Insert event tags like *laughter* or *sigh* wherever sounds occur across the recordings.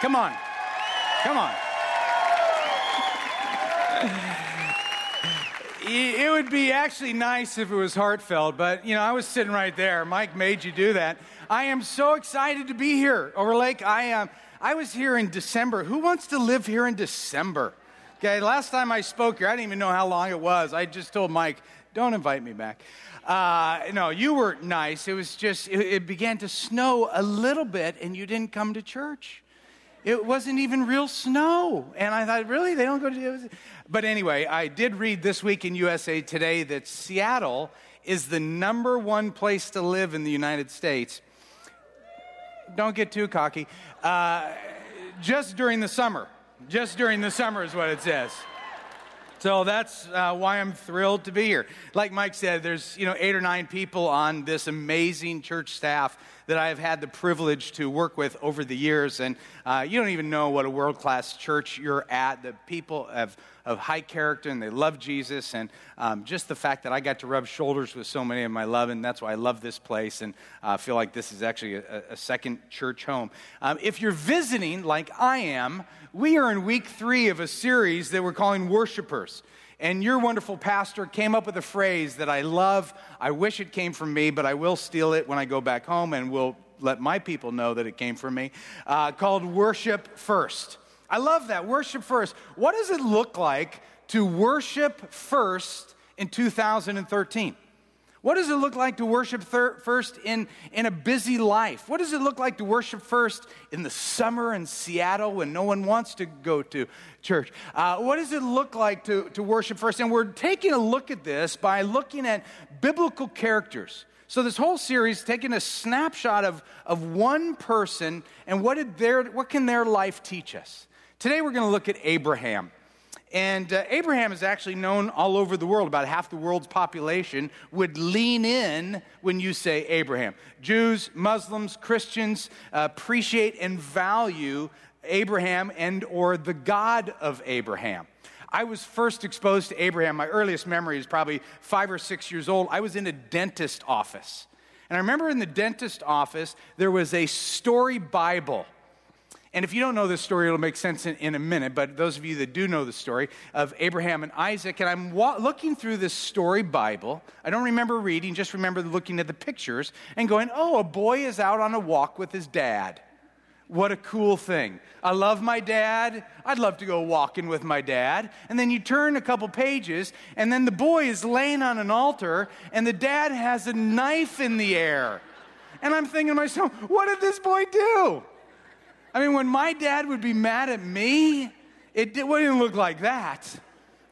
come on. Come on. it would be actually nice if it was heartfelt, but you know, I was sitting right there. Mike made you do that. I am so excited to be here Overlake. I am. I was here in December. Who wants to live here in December? Okay, last time I spoke here, I didn't even know how long it was. I just told Mike, don't invite me back. Uh, no, you were nice. It was just, it, it began to snow a little bit, and you didn't come to church. It wasn't even real snow. And I thought, really? They don't go to. But anyway, I did read this week in USA Today that Seattle is the number one place to live in the United States. Don't get too cocky. Uh, just during the summer. Just during the summer is what it says. So that's uh, why I'm thrilled to be here. Like Mike said, there's you know eight or nine people on this amazing church staff that I have had the privilege to work with over the years, and uh, you don't even know what a world class church you're at. The people have of high character and they love Jesus, and um, just the fact that I got to rub shoulders with so many of my love, and that's why I love this place, and uh, feel like this is actually a, a second church home. Um, if you're visiting, like I am, we are in week three of a series that we're calling Worshipers. And your wonderful pastor came up with a phrase that I love. I wish it came from me, but I will steal it when I go back home and will let my people know that it came from me, uh, called worship first. I love that. Worship first. What does it look like to worship first in 2013? What does it look like to worship thir- first in, in a busy life? What does it look like to worship first in the summer in Seattle when no one wants to go to church? Uh, what does it look like to, to worship first? And we're taking a look at this by looking at biblical characters. So, this whole series taking a snapshot of, of one person and what, did their, what can their life teach us? Today, we're going to look at Abraham. And uh, Abraham is actually known all over the world. About half the world's population would lean in when you say Abraham. Jews, Muslims, Christians uh, appreciate and value Abraham and or the God of Abraham. I was first exposed to Abraham. My earliest memory is probably five or six years old. I was in a dentist office. And I remember in the dentist office, there was a story Bible and if you don't know this story, it'll make sense in, in, a minute. But those of you that do know the story of Abraham and Isaac, and I'm wa- looking through this story Bible. I don't remember reading, just remember looking at the pictures and going, oh, a boy is out on a walk with his dad. What a cool thing. I love my dad. I'd love to go walking with my dad. And then you turn a couple pages, and then the boy is laying on an altar, and the dad has a knife in the air. And I'm thinking to myself, what did this boy do? I mean, when my dad would be mad at me, it wouldn't look like that.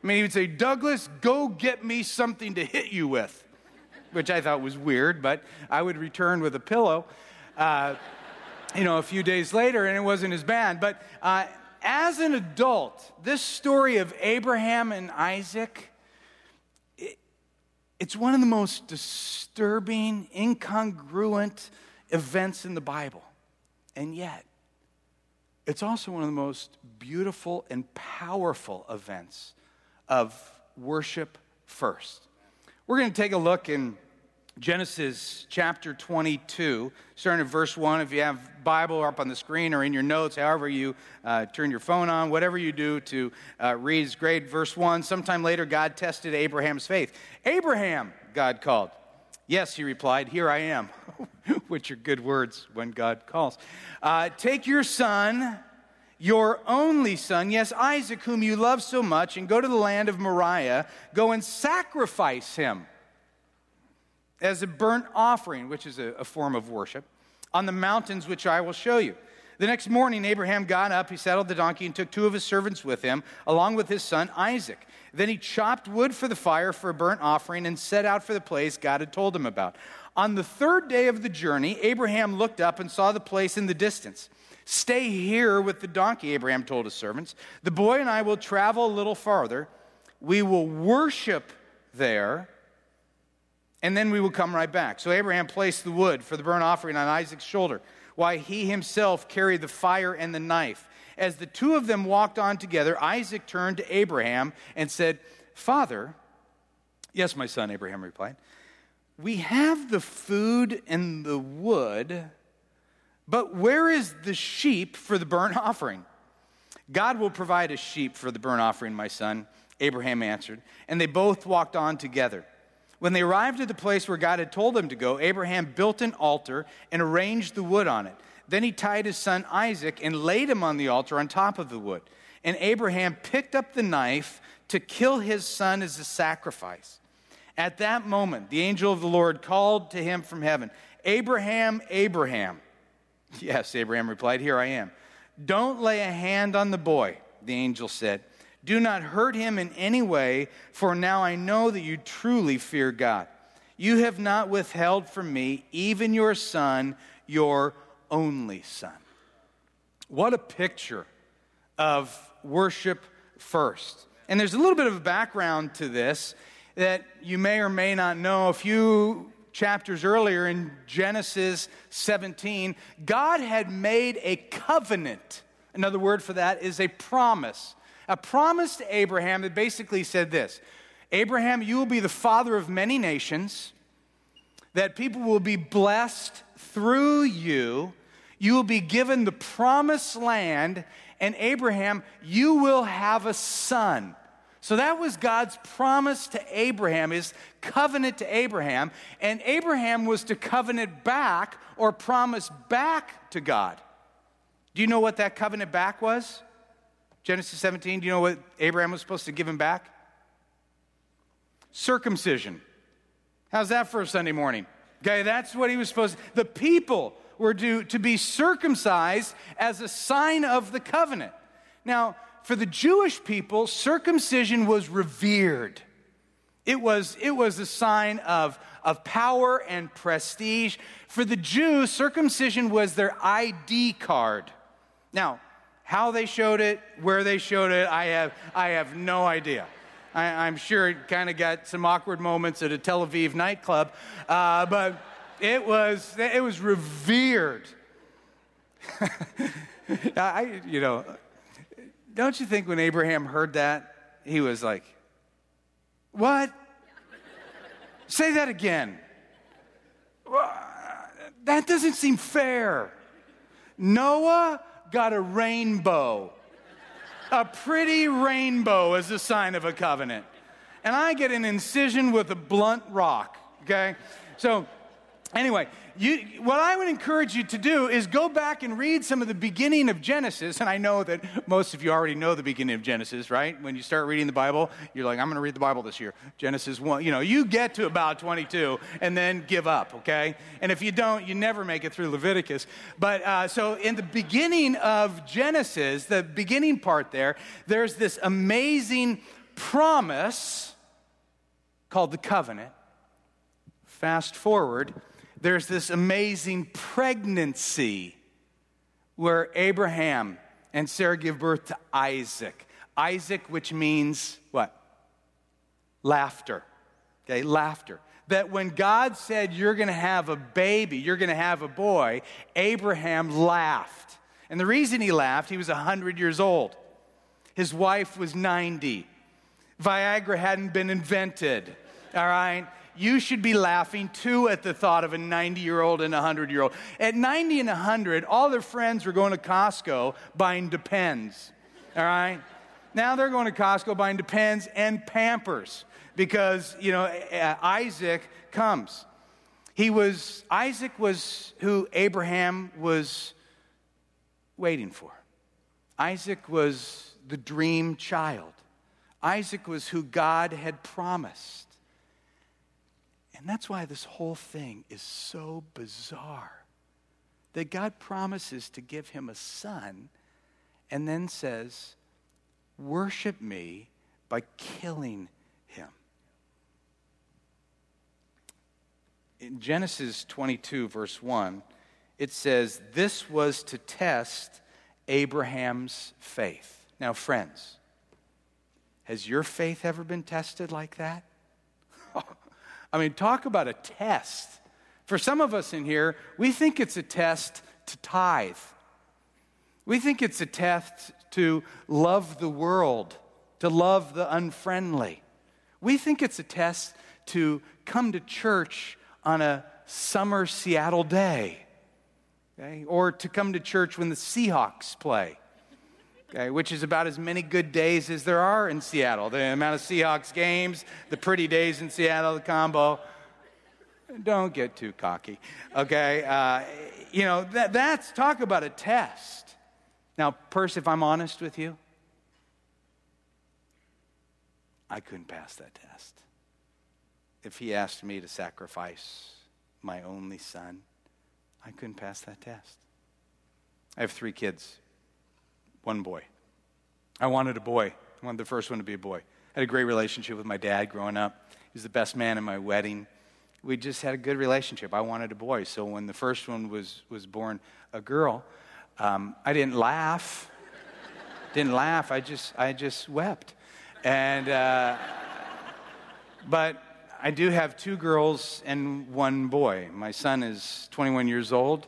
I mean, he would say, Douglas, go get me something to hit you with, which I thought was weird, but I would return with a pillow, uh, you know, a few days later, and it wasn't as bad. But uh, as an adult, this story of Abraham and Isaac, it, it's one of the most disturbing, incongruent events in the Bible. And yet, it's also one of the most beautiful and powerful events of worship first. We're going to take a look in Genesis chapter 22, starting at verse 1. If you have Bible up on the screen or in your notes, however you uh, turn your phone on, whatever you do to uh, read is great. Verse 1 Sometime later, God tested Abraham's faith. Abraham, God called. Yes, he replied, Here I am. *laughs* which are good words when God calls. Uh, take your son, your only son, yes, Isaac, whom you love so much, and go to the land of Moriah. Go and sacrifice him as a burnt offering, which is a, a form of worship, on the mountains which I will show you. The next morning, Abraham got up, he saddled the donkey, and took two of his servants with him, along with his son Isaac. Then he chopped wood for the fire for a burnt offering and set out for the place God had told him about. On the third day of the journey, Abraham looked up and saw the place in the distance. Stay here with the donkey, Abraham told his servants. The boy and I will travel a little farther. We will worship there, and then we will come right back. So Abraham placed the wood for the burnt offering on Isaac's shoulder, while he himself carried the fire and the knife. As the two of them walked on together, Isaac turned to Abraham and said, Father, yes, my son, Abraham replied. We have the food and the wood, but where is the sheep for the burnt offering? God will provide a sheep for the burnt offering, my son. Abraham answered, and they both walked on together. When they arrived at the place where God had told them to go, Abraham built an altar and arranged the wood on it. Then he tied his son Isaac and laid him on the altar on top of the wood. And Abraham picked up the knife to kill his son as a sacrifice. At that moment, the angel of the Lord called to him from heaven, Abraham, Abraham. Yes, Abraham replied, Here I am. Don't lay a hand on the boy, the angel said. Do not hurt him in any way, for now I know that you truly fear God. You have not withheld from me even your son, your only son. What a picture of worship first. And there's a little bit of a background to this that you may or may not know. If few chapters earlier in Genesis 17, God had made a covenant. Another word for that is a promise. A promise to Abraham that basically said this Abraham, you will be the father of many nations, that people will be blessed through you. You will be given the promised land, and Abraham, you will have a son. So that was God's promise to Abraham, his covenant to Abraham. And Abraham was to covenant back or promise back to God. Do you know what that covenant back was? Genesis 17, do you know what Abraham was supposed to give him back? Circumcision. How's that for a Sunday morning? Okay, that's what he was supposed to. The people were to, to be circumcised as a sign of the covenant. Now, for the Jewish people, circumcision was revered. It was, it was a sign of, of power and prestige. For the Jews, circumcision was their ID card. Now, how they showed it, where they showed it, I have, I have no idea. I, am sure it kind of got some awkward moments at a Tel Aviv nightclub, uh, but it was, it was revered. *laughs* I, you know, don't you think when Abraham heard that, he was like, What? Say that again. That doesn't seem fair. Noah got a rainbow a pretty rainbow as a sign of a covenant. And I get an incision with a blunt rock, okay? So, anyway, you, what I would encourage you to do is go back and read some of the beginning of Genesis. And I know that most of you already know the beginning of Genesis, right? When you start reading the Bible, you're like, I'm going to read the Bible this year. Genesis 1. You know, you get to about 22 and then give up, okay? And if you don't, you never make it through Leviticus. But uh, so in the beginning of Genesis, the beginning part there, there's this amazing promise called the covenant. Fast forward there's this amazing pregnancy where Abraham and Sarah give birth to Isaac. Isaac, which means what? Laughter. Okay, laughter. That when God said, You're going to have a baby, you're going to have a boy, Abraham laughed. And the reason he laughed, he was 100 years old. His wife was 90. Viagra hadn't been invented, all right? You should be laughing too at the thought of a 90 year old and a 100 year old. At 90 and 100, all their friends were going to Costco buying Depends, all right? Now they're going to Costco buying Depends and Pampers because, you know, uh, Isaac comes. He was, Isaac was who Abraham was waiting for. Isaac was the dream child. Isaac was who God had promised. And that's why this whole thing is so bizarre. That God promises to give him a son and then says, Worship me by killing him. In Genesis 22, verse 1, it says, This was to test Abraham's faith. Now, friends, has your faith ever been tested like that? *laughs* I mean, talk about a test. For some of us in here, we think it's a test to tithe. We think it's a test to love the world, to love the unfriendly. We think it's a test to come to church on a summer Seattle day, okay? or to come to church when the Seahawks play. Okay, which is about as many good days as there are in Seattle. The amount of Seahawks games, the pretty days in Seattle, the combo. Don't get too cocky, okay? Uh, you know, that, that's talk about a test. Now, Percy, if I'm honest with you, I couldn't pass that test. If he asked me to sacrifice my only son, I couldn't pass that test. I have three kids, one boy. I wanted a boy. I wanted the first one to be a boy. I had a great relationship with my dad growing up. He was the best man in my wedding. We just had a good relationship. I wanted a boy. So when the first one was, was born a girl, um, I didn't laugh. *laughs* didn't laugh. I just, I just wept. And, uh, but I do have two girls and one boy. My son is 21 years old.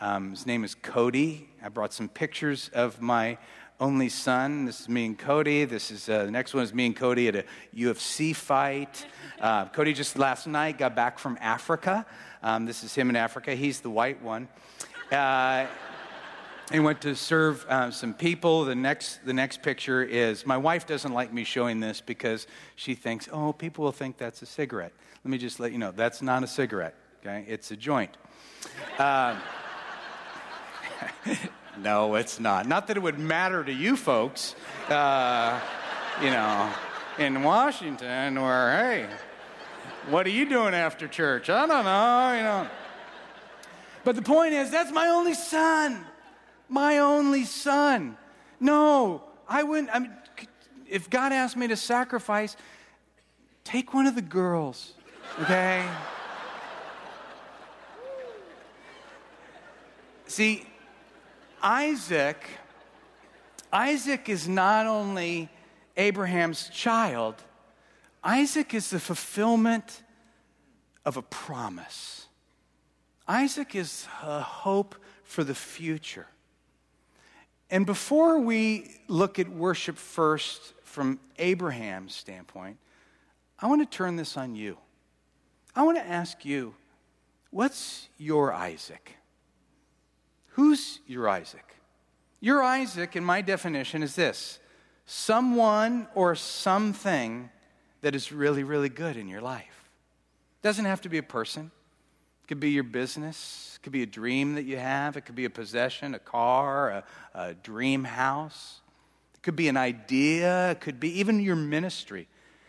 Um, his name is Cody. I brought some pictures of my only son. This is me and Cody. This is uh, the next one is me and Cody at a UFC fight. Uh, Cody just last night got back from Africa. Um, this is him in Africa. He's the white one. Uh, he went to serve uh, some people. The next, the next picture is my wife doesn't like me showing this because she thinks, oh, people will think that's a cigarette. Let me just let you know that's not a cigarette. Okay, it's a joint. *laughs* No, it's not. Not that it would matter to you folks, uh, you know, in Washington, where hey, what are you doing after church? I don't know, you know. But the point is, that's my only son my only son. No, I wouldn't. I mean, if God asked me to sacrifice, take one of the girls, okay? See, Isaac, Isaac is not only Abraham's child, Isaac is the fulfillment of a promise. Isaac is a hope for the future. And before we look at worship first from Abraham's standpoint, I want to turn this on you. I want to ask you, what's your Isaac? Who's your Isaac? Your Isaac, in my definition, is this someone or something that is really, really good in your life. Doesn't have to be a person, it could be your business, it could be a dream that you have, it could be a possession, a car, a, a dream house. It could be an idea, it could be even your ministry.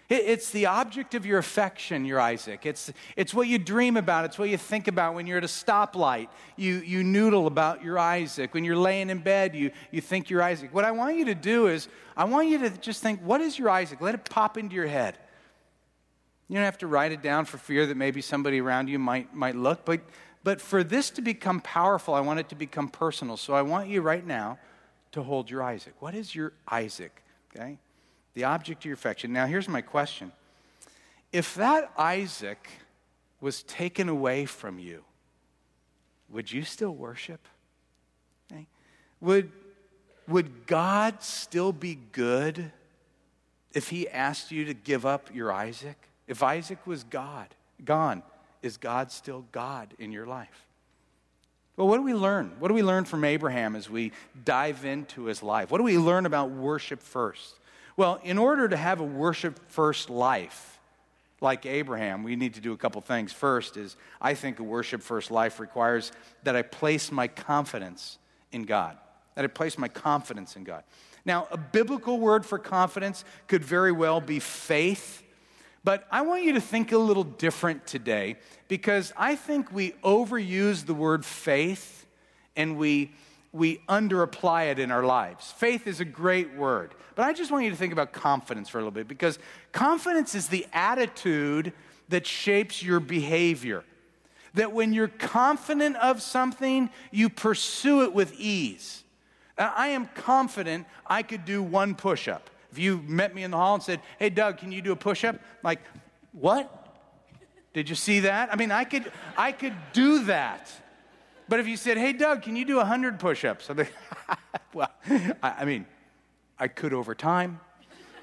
It's the object of your affection, your Isaac. It's, it's what you dream about. It's what you think about when you're at a stoplight. You, you noodle about your Isaac. When you're laying in bed, you, you think your Isaac. What I want you to do is, I want you to just think, what is your Isaac? Let it pop into your head. You don't have to write it down for fear that maybe somebody around you might, might look, but but for this to become powerful, I want it to become personal. So I want you right now to hold your Isaac. What is your Isaac? Okay? The object of your affection. Now, here's my question If that Isaac was taken away from you, would you still worship? Okay? Would, would God still be good if he asked you to give up your Isaac? If Isaac was God, gone, is God still God in your life? Well, what do we learn? What do we learn from Abraham as we dive into his life? What do we learn about worship first? Well, in order to have a worship first life, like Abraham, we need to do a couple things. First is I think a worship first life requires that I place my confidence in God. That I place my confidence in God. Now, a biblical word for confidence could very well be faith but I want you to think a little different today because I think we overuse the word faith and we, we underapply it in our lives. Faith is a great word, but I just want you to think about confidence for a little bit because confidence is the attitude that shapes your behavior. That when you're confident of something, you pursue it with ease. I am confident I could do one push up. If you met me in the hall and said, Hey, Doug, can you do a push up? Like, what? Did you see that? I mean, I could, I could do that. But if you said, Hey, Doug, can you do 100 push ups? *laughs* Well, I, I mean, I could over time.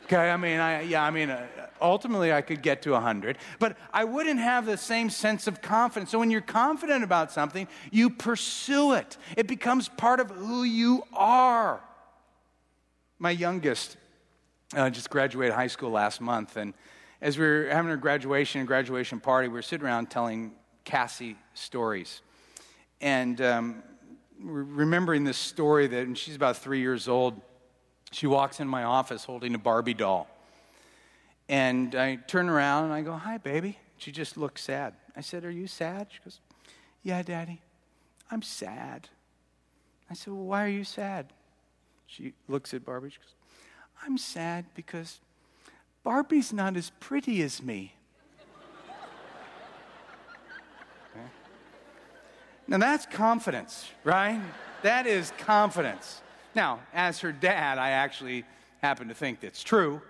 Okay, I mean, I, yeah, I mean, uh, ultimately I could get to 100, but I wouldn't have the same sense of confidence. So when you're confident about something, you pursue it, it becomes part of who you are. My youngest uh, just graduated high school last month, and as we were having our graduation and graduation party, we were sitting around telling Cassie stories. And um, remembering this story that when she's about three years old, she walks in my office holding a Barbie doll. And I turn around and I go, Hi, baby. She just looks sad. I said, Are you sad? She goes, Yeah, Daddy, I'm sad. I said, Well, why are you sad? She looks at Barbie. She goes, I'm sad because Barbie's not as pretty as me. Now that's confidence, right? That is confidence. Now, as her dad, I actually happen to think that's true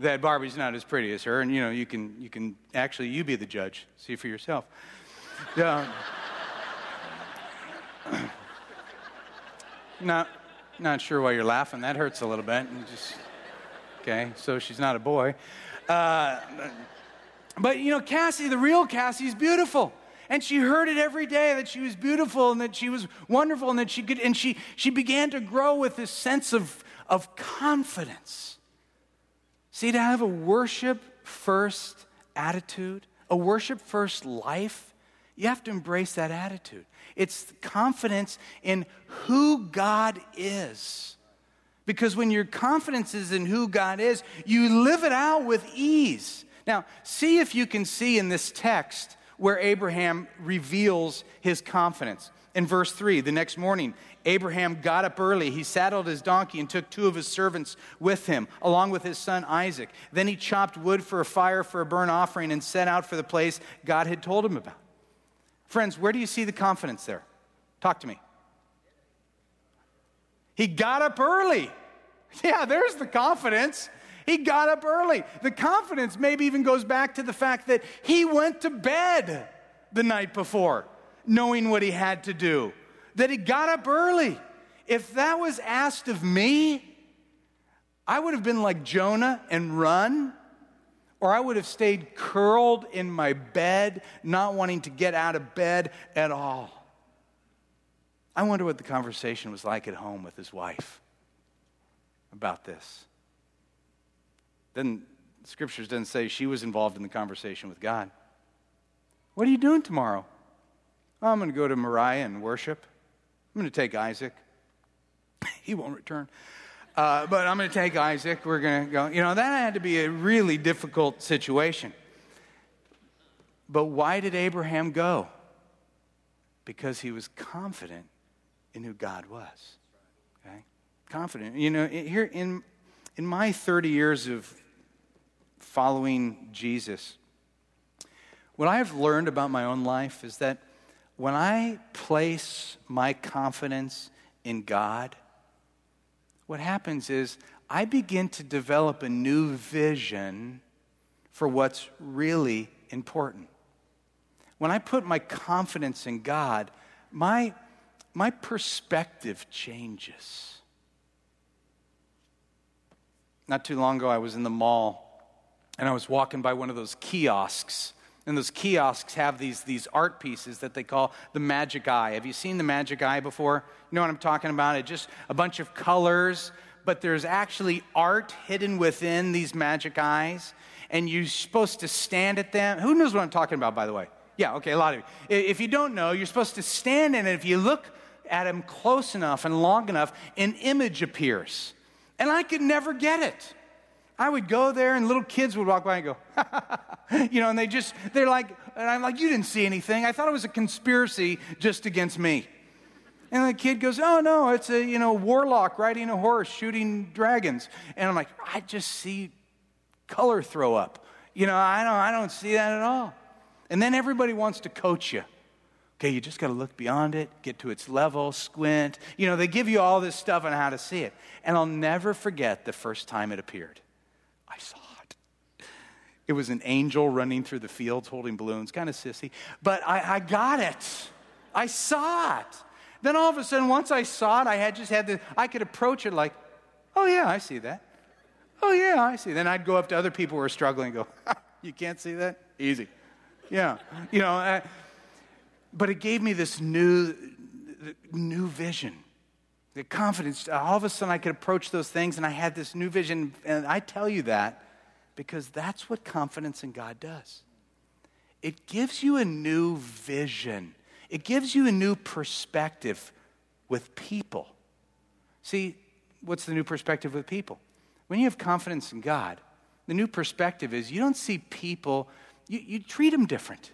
that Barbie's not as pretty as her, and you know, you can, you can actually, you be the judge, see for yourself. *laughs* Um, *clears throat* not, not sure why you're laughing. That hurts a little bit. just, okay, so she's not a boy. Uh, but you know, Cassie, the real Cassie, is beautiful. And she heard it every day that she was beautiful and that she was wonderful and that she could, and she, she began to grow with this sense of, of confidence. See, to have a worship first attitude, a worship first life, you have to embrace that attitude. It's confidence in who God is. Because when your confidence is in who God is, you live it out with ease. Now, see if you can see in this text where Abraham reveals his confidence. In verse 3, the next morning, Abraham got up early. He saddled his donkey and took two of his servants with him, along with his son Isaac. Then he chopped wood for a fire for a burnt offering and set out for the place God had told him about. Friends, where do you see the confidence there? Talk to me. He got up early. *laughs* Yeah, there's the confidence. He got up early. The confidence maybe even goes back to the fact that he went to bed the night before, knowing what he had to do that he got up early. If that was asked of me, I would have been like Jonah and run, or I would have stayed curled in my bed, not wanting to get out of bed at all. I wonder what the conversation was like at home with his wife about this. Then the scriptures doesn't say she was involved in the conversation with God. What are you doing tomorrow? Oh, I'm going to go to Moriah and worship. I'm going to take Isaac. *laughs* he won't return. Uh, but I'm going to take Isaac. We're going to go. You know, that had to be a really difficult situation. But why did Abraham go? Because he was confident in who God was. Okay? Confident. You know, here in, in my 30 years of following Jesus, what I've learned about my own life is that when I place my confidence in God, what happens is I begin to develop a new vision for what's really important. When I put my confidence in God, my, my perspective changes. Not too long ago, I was in the mall and I was walking by one of those kiosks and those kiosks have these, these art pieces that they call the magic eye. Have you seen the magic eye before? You know what I'm talking about? It's just a bunch of colors, but there's actually art hidden within these magic eyes. And you're supposed to stand at them. Who knows what I'm talking about, by the way? Yeah, okay, a lot of you. If you don't know, you're supposed to stand in it. If you look at them close enough and long enough, an image appears. And I could never get it. I would go there and little kids would walk by and go, *laughs* you know, and they just, they're like, and I'm like, you didn't see anything. I thought it was a conspiracy just against me. And the kid goes, oh no, it's a, you know, warlock riding a horse shooting dragons. And I'm like, I just see color throw up. You know, I don't, I don't see that at all. And then everybody wants to coach you. Okay, you just got to look beyond it, get to its level, squint. You know, they give you all this stuff on how to see it. And I'll never forget the first time it appeared. I saw it. It was an angel running through the fields holding balloons, kind of sissy, but I, I got it. I saw it. Then all of a sudden, once I saw it, I had just had the, I could approach it like, oh yeah, I see that. Oh, yeah, I see. Then I'd go up to other people who are struggling and go, *laughs* You can't see that? Easy. Yeah. You know, uh, but it gave me this new, new vision, the confidence. Uh, all of a sudden, I could approach those things, and I had this new vision. And I tell you that because that's what confidence in God does. It gives you a new vision, it gives you a new perspective with people. See, what's the new perspective with people? When you have confidence in God, the new perspective is you don't see people, you, you treat them different.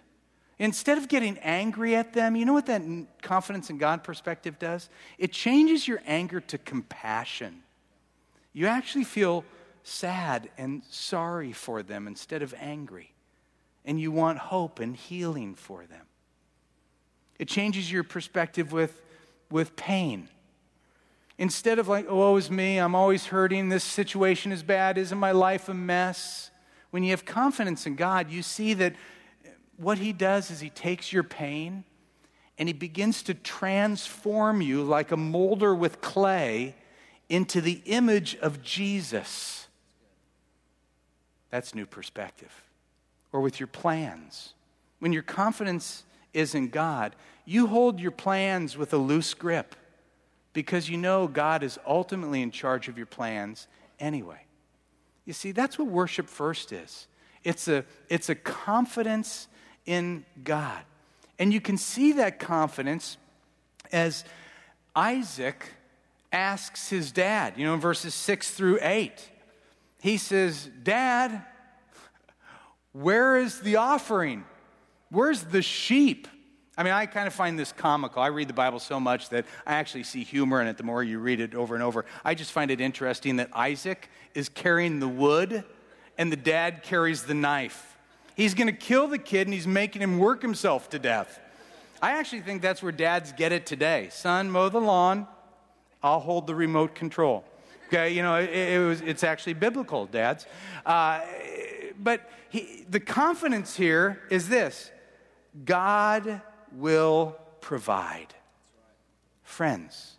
Instead of getting angry at them, you know what that confidence in God perspective does? It changes your anger to compassion. You actually feel sad and sorry for them instead of angry. And you want hope and healing for them. It changes your perspective with, with pain. Instead of like, oh, is me, I'm always hurting, this situation is bad, isn't my life a mess? When you have confidence in God, you see that what He does is He takes your pain and He begins to transform you like a molder with clay into the image of Jesus. That's new perspective. Or with your plans. When your confidence is in God, you hold your plans with a loose grip because you know God is ultimately in charge of your plans anyway. You see, that's what worship first is it's a, it's a confidence in God. And you can see that confidence as Isaac asks his dad, you know, in verses 6 through 8. He says, Dad, where is the offering? Where's the sheep? I mean, I kind of find this comical. I read the Bible so much that I actually see humor in it the more you read it over and over. I just find it interesting that Isaac is carrying the wood and the dad carries the knife. He's going to kill the kid and he's making him work himself to death. I actually think that's where dads get it today. Son, mow the lawn, I'll hold the remote control. Okay, you know, it, it was, it's actually biblical, dads. Uh, but he, the confidence here is this God will provide. Friends,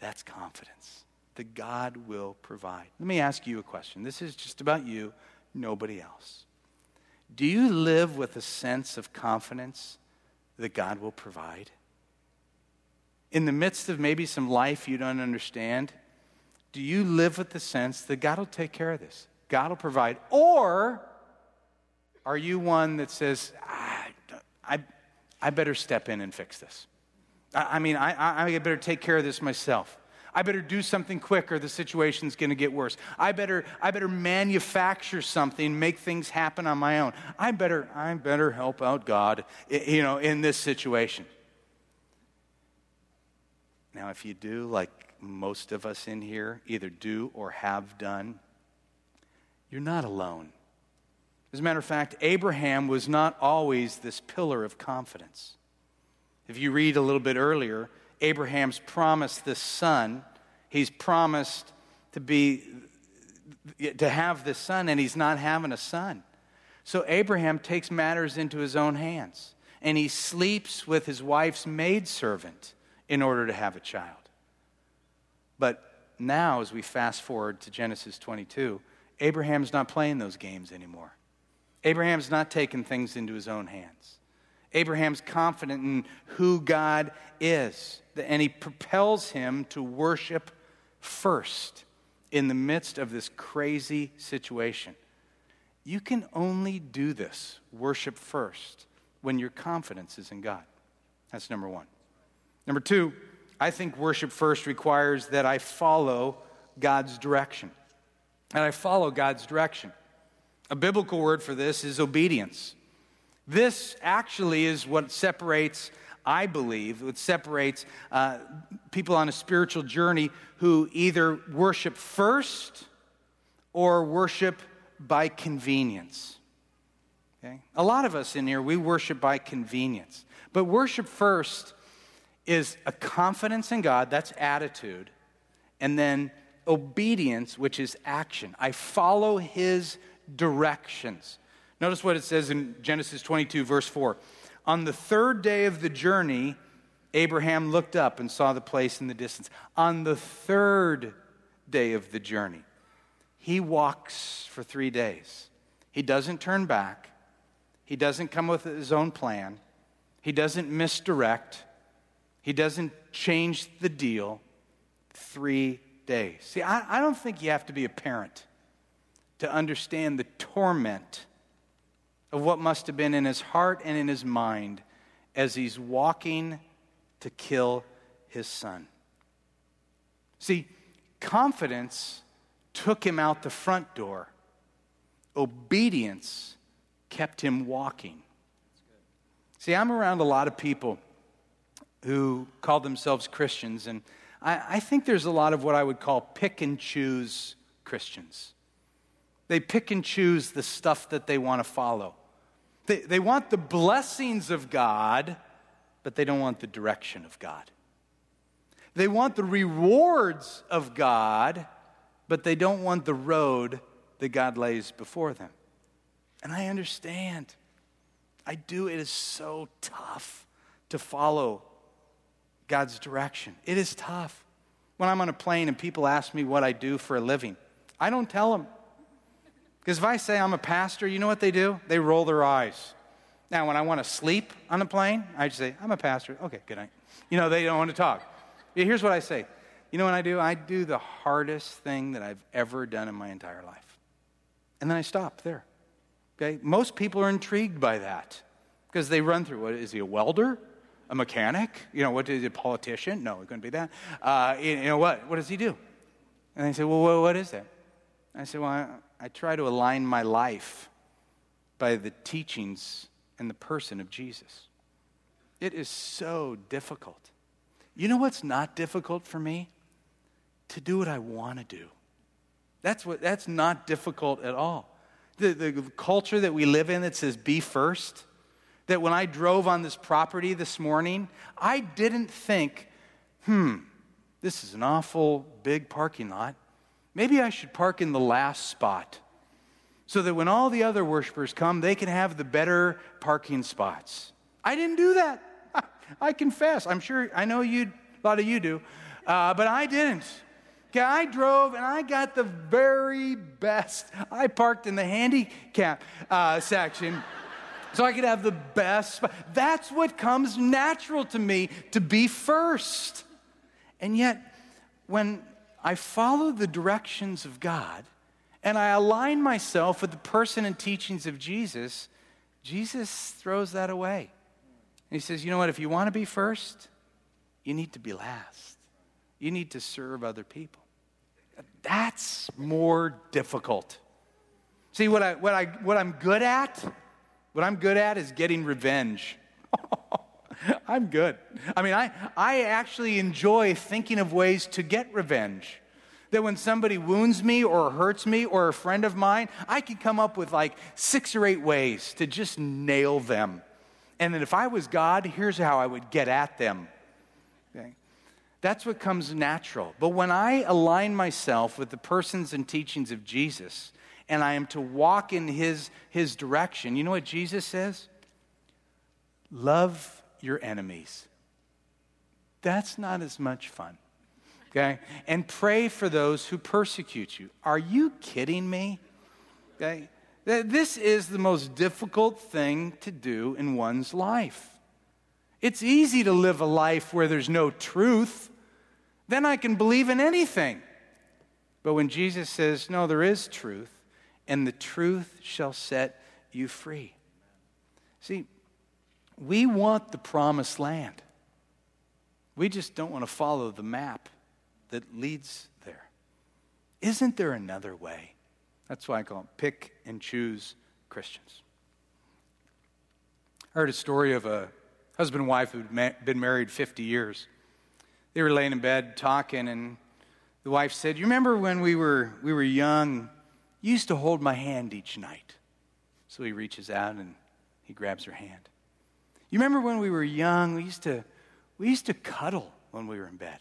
that's confidence. That God will provide. Let me ask you a question. This is just about you, nobody else. Do you live with a sense of confidence that God will provide? In the midst of maybe some life you don't understand, do you live with the sense that God will take care of this? God will provide? Or are you one that says, I, I, I better step in and fix this. I, I mean, I, I better take care of this myself. I better do something quick or the situation's going to get worse. I better, I better manufacture something, make things happen on my own. I better, I better help out God, you know, in this situation. Now, if you do, like most of us in here either do or have done, you're not alone. As a matter of fact, Abraham was not always this pillar of confidence. If you read a little bit earlier, Abraham's promised this son. He's promised to be to have this son and he's not having a son. So Abraham takes matters into his own hands and he sleeps with his wife's maidservant in order to have a child. But now as we fast forward to Genesis 22, Abraham's not playing those games anymore. Abraham's not taking things into his own hands. Abraham's confident in who God is, and he propels him to worship first in the midst of this crazy situation. You can only do this, worship first, when your confidence is in God. That's number one. Number two, I think worship first requires that I follow God's direction. And I follow God's direction. A biblical word for this is obedience. This actually is what separates, I believe, what separates uh, people on a spiritual journey who either worship first or worship by convenience. Okay? A lot of us in here, we worship by convenience. But worship first is a confidence in God, that's attitude, and then obedience, which is action. I follow His directions. Notice what it says in Genesis 22, verse 4. On the third day of the journey, Abraham looked up and saw the place in the distance. On the third day of the journey. he walks for three days. He doesn't turn back, he doesn't come with his own plan, he doesn't misdirect, he doesn't change the deal. Three days. See, I, I don't think you have to be a parent to understand the torment of what must have been in his heart and in his mind as he's walking to kill his son. See, confidence took him out the front door, obedience kept him walking. See, I'm around a lot of people who call themselves Christians, and I, I, think there's a lot of what I would call pick and choose Christians. They pick and choose the stuff that they want to follow. They, they want the blessings of God, but they don't want the direction of God. They want the rewards of God, but they don't want the road that God lays before them. And I understand. I do. It is so tough to follow God's direction. It is tough. When I'm on a plane and people ask me what I do for a living, I don't tell them. Because if I say I'm a pastor, you know what they do? They roll their eyes. Now, when I want to sleep on a plane, I just say, I'm a pastor. Okay, good night. You know, they don't want to talk. Here's what I say. You know what I do? I do the hardest thing that I've ever done in my entire life. And then I stop there. Okay? Most people are intrigued by that because they run through what is he a welder? A mechanic? You know, what is he, a politician? No, it couldn't be that. Uh, you know what? What does he do? And they say, well, what is that? I say, well, I, try to align my life by the teachings and the person of Jesus. It is so difficult. You know what's not difficult for me? To do what I want to do. That's, what, that's not difficult at all. The, the culture that we live in that says be first, that when I drove on this property this morning, I didn't think, hmm, this is an awful big parking lot. Maybe I should park in the last spot so that when all the other worshipers come, they can have the better parking spots. I didn't do that. *laughs* I confess. I'm sure, I know you, a lot of you do, uh, but I didn't. Okay, I drove and I got the very best. I parked in the handicap uh, section so I could have the best. That's what comes natural to me to be first. And yet, when I follow the directions of God and I align myself with the person and teachings of Jesus, Jesus throws that away. And he says, you know what? If you want to be first, you need to be last. You need to serve other people. That's more difficult. See, what, I, what, I, what I'm good at, what I'm good at is getting revenge. I'm good. I mean, I, I actually enjoy thinking of ways to get revenge. That when somebody wounds me or hurts me or a friend of mine, I can come up with like six or eight ways to just nail them. And then if I was God, here's how I would get at them. Okay? That's what comes natural. But when I align myself with the persons and teachings of Jesus, and I am to walk in his, his direction, you know what Jesus says? Love your enemies. That's not as much fun. Okay? And pray for those who persecute you. Are you kidding me? Okay? This is the most difficult thing to do in one's life. It's easy to live a life where there's no truth. Then I can believe in anything. But when Jesus says, No, there is truth, and the truth shall set you free. See, we want the promised land. We just don't want to follow the map that leads there. Isn't there another way? That's why I call them pick and choose Christians. I heard a story of a husband and wife who'd been married 50 years. They were laying in bed talking, and the wife said, You remember when we were, we were young? You used to hold my hand each night. So he reaches out and he grabs her hand. You remember when we were young? We used to, we used to cuddle when we were in bed.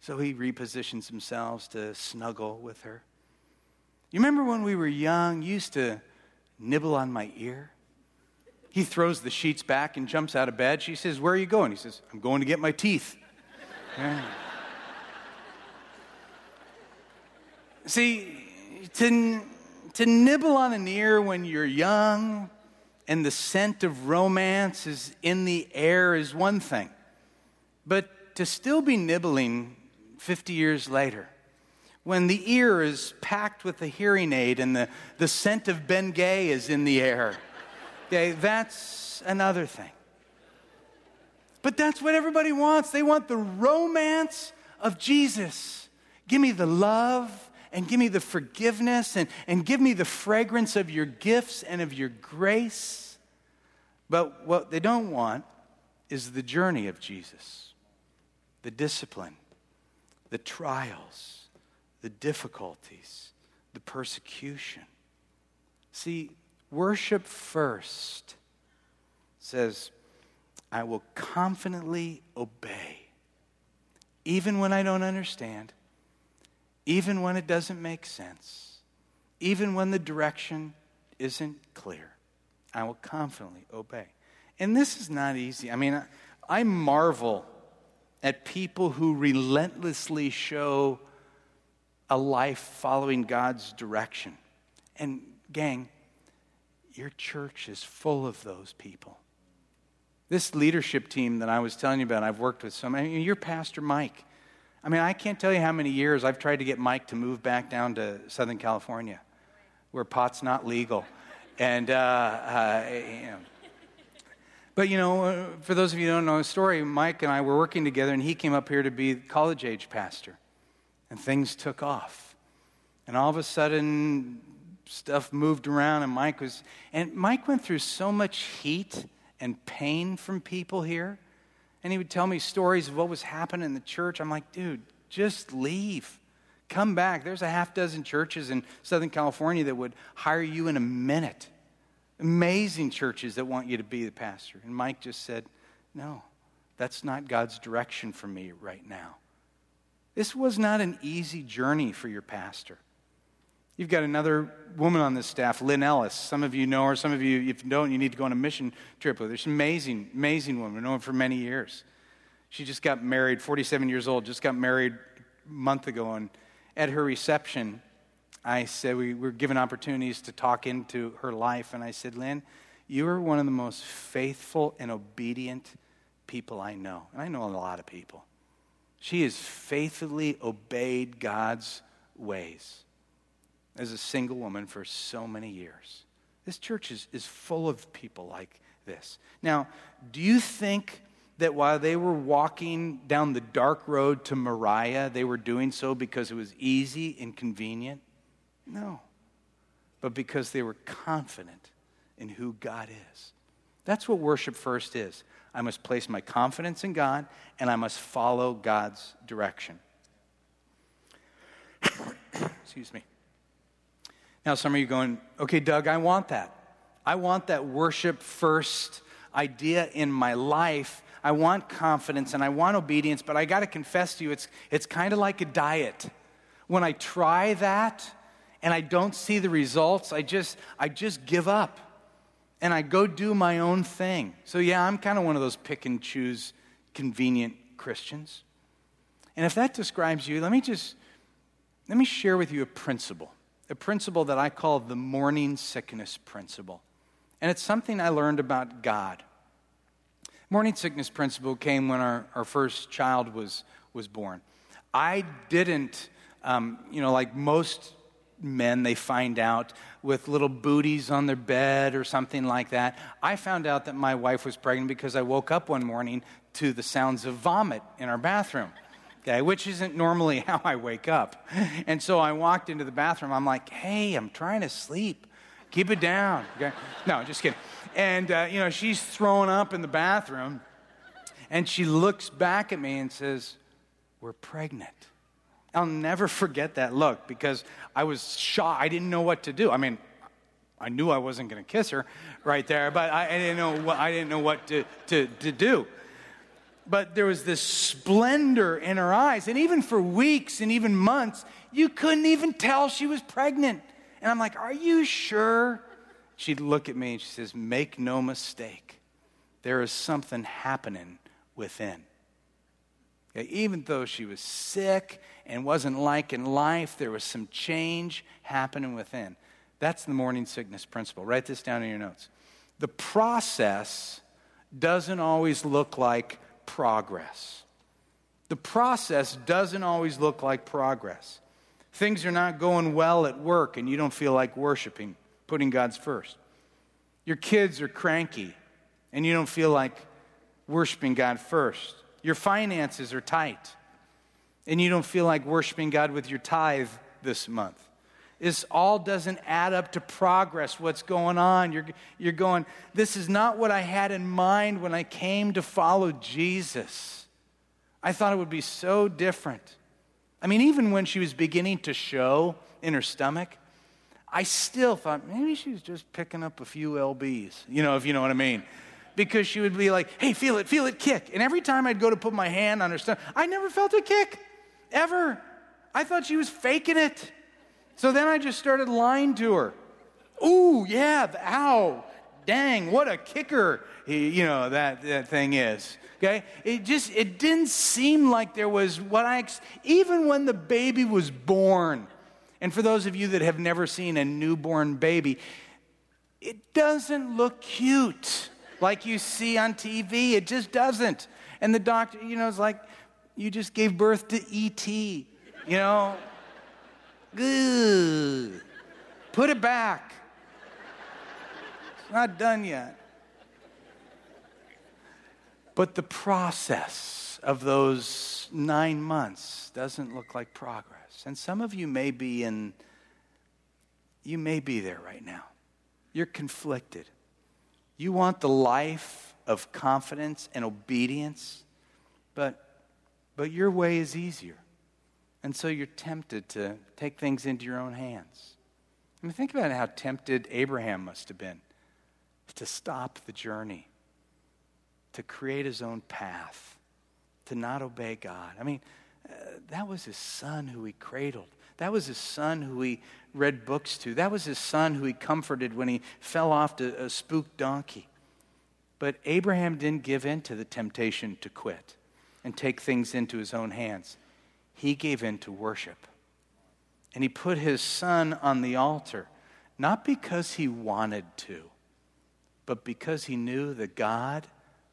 So he repositions himself to snuggle with her. You remember when we were young, you used to nibble on my ear? He throws the sheets back and jumps out of bed. She says, Where are you going? He says, I'm going to get my teeth. See, to, to nibble on an ear when you're young and the scent of romance is in the air is one thing. But to still be nibbling 50 years later, when the ear is packed with a hearing aid and the, the scent of Bengay is in the air, okay, that's another thing. But that's what everybody wants. They want the romance of Jesus. Give me the love and give me the forgiveness and, and give me the fragrance of your gifts and of your grace. But what they don't want is the journey of Jesus, the discipline, the trials, the difficulties, the persecution. See, worship first says, I will confidently obey, even when I don't understand even when it doesn't make sense, even when the direction isn't clear. I will confidently obey. And this is not easy. I mean, I, I marvel at people who relentlessly show a life following God's direction. And, gang, your church is full of those people. This leadership team that I was telling you about, I've worked with so many. Your pastor, Mike, I mean, I can't tell you how many years I've tried to get Mike to move back down to Southern California, where pot's not legal. And, uh, uh. But, you know, for those of you who don't know the story, Mike and I were working together, and he came up here to be college age pastor. And things took off. And all of a sudden, stuff moved around, and Mike was. And Mike went through so much heat and pain from people here and he would tell me stories of what was happening in the church. I'm like, dude, just leave. Come back. There's a half dozen churches in Southern California that would hire you in a minute. Amazing churches that want you to be the pastor. And Mike just said, no, that's not God's direction for me right now. This was not an easy journey for your pastor. You've got another woman on this staff, Lynn Ellis. Some of you know her. Some of you, if you don't, you need to go on a mission trip with her. She's an amazing, amazing woman. I've known her for many years. She just got married, 47 years old, just got married a month ago. And at her reception, I said, we were given opportunities to talk into her life. And I said, Lynn, you are one of the most faithful and obedient people I know. And I know a lot of people. She has faithfully obeyed God's ways as a single woman for so many years. This church is, is full of people like this. Now, do you think that while they were walking down the dark road to Moriah, they were doing so because it was easy and convenient? No. But because they were confident in who God is. That's what worship first is. I must place my confidence in God and I must follow God's direction. *coughs* Excuse me. Now, some of you going, okay, Doug, I want that. I want that worship first idea in my life. I want confidence and I want obedience, but I got to confess to you, it's, it's kind of like a diet. When I try that and I don't see the results, I just, I just give up and I go do my own thing. So, yeah, I'm kind of one of those pick and choose convenient Christians. And if that describes you, let me just let me share with you a principle a principle that I call the morning sickness principle. And it's something I learned about God. Morning sickness principle came when our, our first child was, was born. I didn't, um, you know, like most men, they find out with little booties on their bed or something like that. I found out that my wife was pregnant because I woke up one morning to the sounds of vomit in our bathroom okay, which isn't normally *laughs* how I wake up. And so I walked into the bathroom. I'm like, hey, I'm trying to sleep. Keep it down. Okay? No, just kidding. And, uh, you know, she's throwing up in the bathroom. And she looks back at me and says, We're pregnant. I'll never forget that look because I was shocked. I didn't know what to do. I mean, I knew I wasn't going to kiss her right there, but I, I, didn't know what, I didn't know what to, to, to do but there was this splendor in her eyes. And even for weeks and even months, you couldn't even tell she was pregnant. And I'm like, Are you sure? She'd look at me and she says, Make no mistake, there is something happening within. Even though she was sick and wasn't liking life, there was some change happening within. That's the morning sickness principle. Write this down in your notes. The process doesn't always look like progress. The process doesn't always look like progress. Things are not going well at work and you don't feel like worshiping, putting God's first. Your kids are cranky and you don't feel like worshiping God first. Your finances are tight and you don't feel like worshiping God with your tithe this month. This all doesn't add up to progress. What's going on? You're, you're going, this is not what I had in mind when I came to follow Jesus. I thought it would be so different. I mean, even when she was beginning to show in her stomach, I still thought maybe she was just picking up a few LBs, you know, if you know what I mean. Because she would be like, hey, feel it, feel it, kick. And every time I'd go to put my hand on her stomach, I never felt a kick, ever. I thought she was faking it. So then I just started lying to her. Ooh, yeah, ow, dang, what a kicker, you know, that, that thing is. Okay? It just, it didn't seem like there was what I, even when the baby was born, and for those of you that have never seen a newborn baby, it doesn't look cute like you see on TV. It just doesn't. And the doctor, you know, is like, you just gave birth to E.T., you know? Good. Put it back. Not done yet. But the process of those nine months doesn't look like progress. And some of you may be in, you may be there right now. You're conflicted. You want the life of confidence and obedience, but, but your way is easier. And so you're tempted to take things into your own hands. I mean, think about how tempted Abraham must have been to stop the journey, to create his own path, to not obey God. I mean, uh, that was his son who he cradled. That was his son who he read books to. That was his son who he comforted when he fell off to a spooked donkey. But Abraham didn't give in to the temptation to quit and take things into his own hands. He gave in to worship. And he put his son on the altar, not because he wanted to, but because he knew that God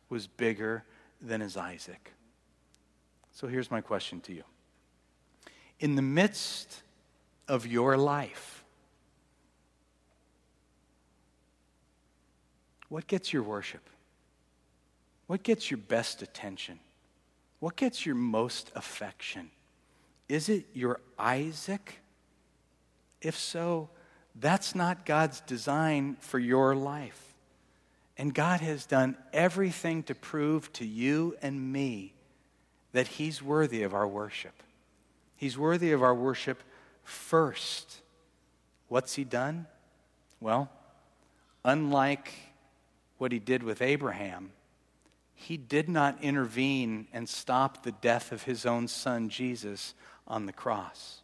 was bigger than his Isaac. So here's my question to you. In the midst of your life, what gets your worship? What gets your best attention? What gets your most affection? Is it your Isaac? If so, that's not God's design for your life. And God has done everything to prove to you and me that He's worthy of our worship. He's worthy of our worship first. What's He done? Well, unlike what He did with Abraham, He did not intervene and stop the death of His own Son, Jesus, on the cross.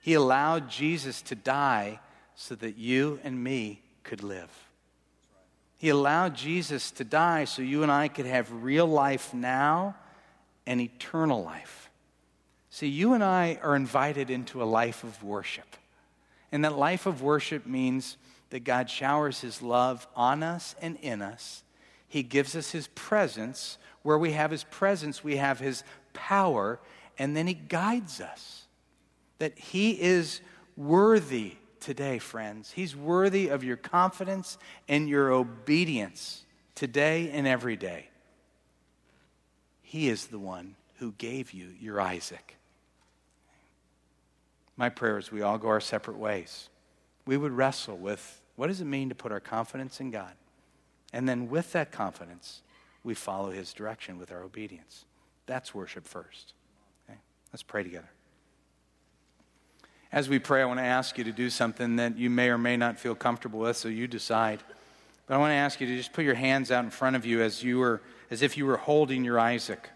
He allowed Jesus to die so that you and me could live. He allowed Jesus to die so you and I could have real life now and eternal life. See, you and I are invited into a life of worship. And that life of worship means that God showers His love on us and in us. He gives us His presence. Where we have His presence, we have His power, and then He guides us. That He is worthy today, friends. He's worthy of your confidence and your obedience today and every day. He is the one who gave you your Isaac. My prayer is we all go our separate ways. We would wrestle with what does it mean to put our confidence in God? And then with that confidence, we follow his direction with our obedience. That's worship first. Okay? Let's pray together. As we pray, I want to ask you to do something that you may or may not feel comfortable with, so you decide. But I want to ask you to just put your hands out in front of you as you were as if you were holding your Isaac.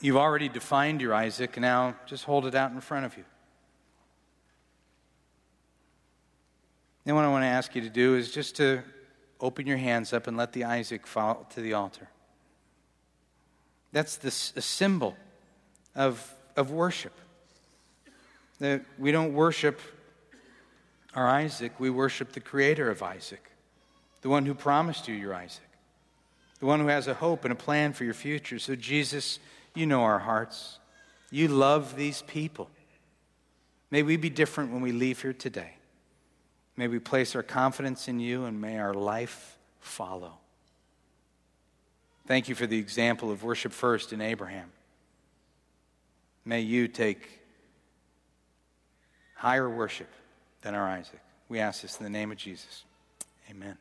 You've already defined your Isaac, now just hold it out in front of you. Then, what I want to ask you to do is just to open your hands up and let the Isaac fall to the altar. That's the, a symbol of, of worship. That we don't worship our Isaac, we worship the creator of Isaac, the one who promised you your Isaac, the one who has a hope and a plan for your future. So, Jesus, you know our hearts. You love these people. May we be different when we leave here today. May we place our confidence in you and may our life follow. Thank you for the example of worship first in Abraham. May you take higher worship than our Isaac. We ask this in the name of Jesus. Amen.